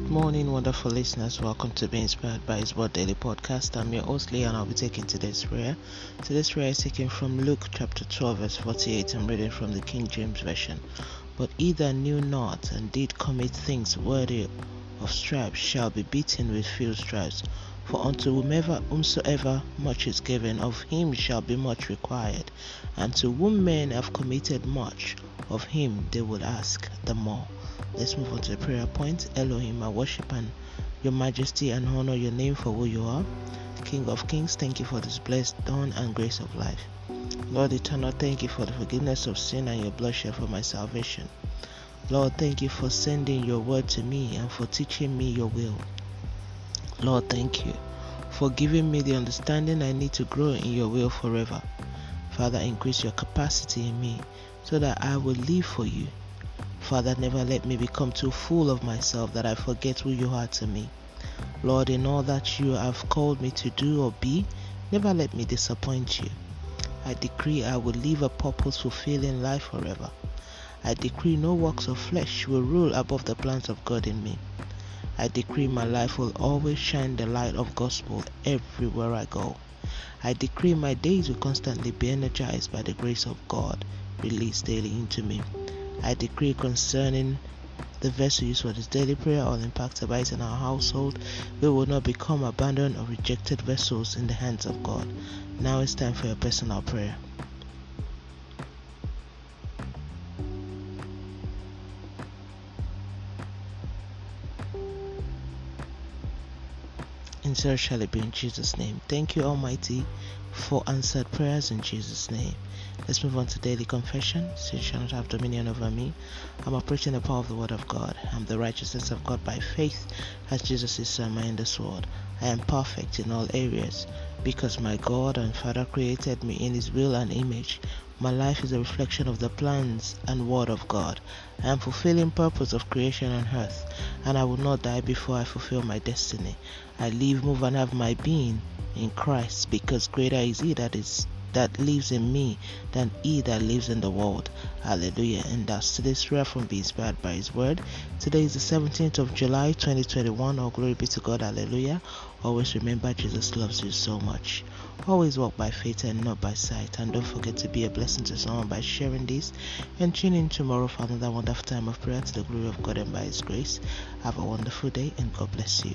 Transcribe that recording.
Good morning, wonderful listeners. Welcome to Be Inspired by His Word Daily Podcast. I'm your host, Lee, and I'll be taking today's prayer. Today's prayer is taken from Luke chapter 12, verse 48. I'm reading from the King James Version. But he that knew not and did commit things worthy of stripes shall be beaten with few stripes. For unto whomever, whomsoever much is given, of him shall be much required. And to whom men have committed much, of him they will ask the more. Let's move on to the prayer point. Elohim, I worship and your majesty and honor your name for who you are. King of kings, thank you for this blessed dawn and grace of life. Lord eternal, thank you for the forgiveness of sin and your bloodshed for my salvation. Lord, thank you for sending your word to me and for teaching me your will. Lord, thank you for giving me the understanding I need to grow in your will forever. Father, increase your capacity in me so that I will live for you Father, never let me become too full of myself that I forget who you are to me. Lord, in all that you have called me to do or be, never let me disappoint you. I decree I will live a purpose fulfilling life forever. I decree no works of flesh will rule above the plans of God in me. I decree my life will always shine the light of gospel everywhere I go. I decree my days will constantly be energized by the grace of God released daily into me. I decree concerning the vessel used for this daily prayer impacted by it in our household, we will not become abandoned or rejected vessels in the hands of God. Now it's time for your personal prayer. And so shall it be in Jesus' name. Thank you, Almighty, for answered prayers in Jesus' name. Let's move on to daily confession. Sin shall not have dominion over me. I'm approaching the power of the Word of God. I'm the righteousness of God by faith, as Jesus is my in this world. I am perfect in all areas because my God and Father created me in His will and image. My life is a reflection of the plans and word of God. I am fulfilling purpose of creation on earth, and I will not die before I fulfill my destiny. I live, move, and have my being in Christ, because greater is He that is that lives in me than he that lives in the world. Hallelujah. And that's today's prayer from Be Inspired by His Word. Today is the 17th of July 2021. All glory be to God. Hallelujah. Always remember Jesus loves you so much. Always walk by faith and not by sight. And don't forget to be a blessing to someone by sharing this. And tune in tomorrow for another wonderful time of prayer to the glory of God and by His grace. Have a wonderful day and God bless you.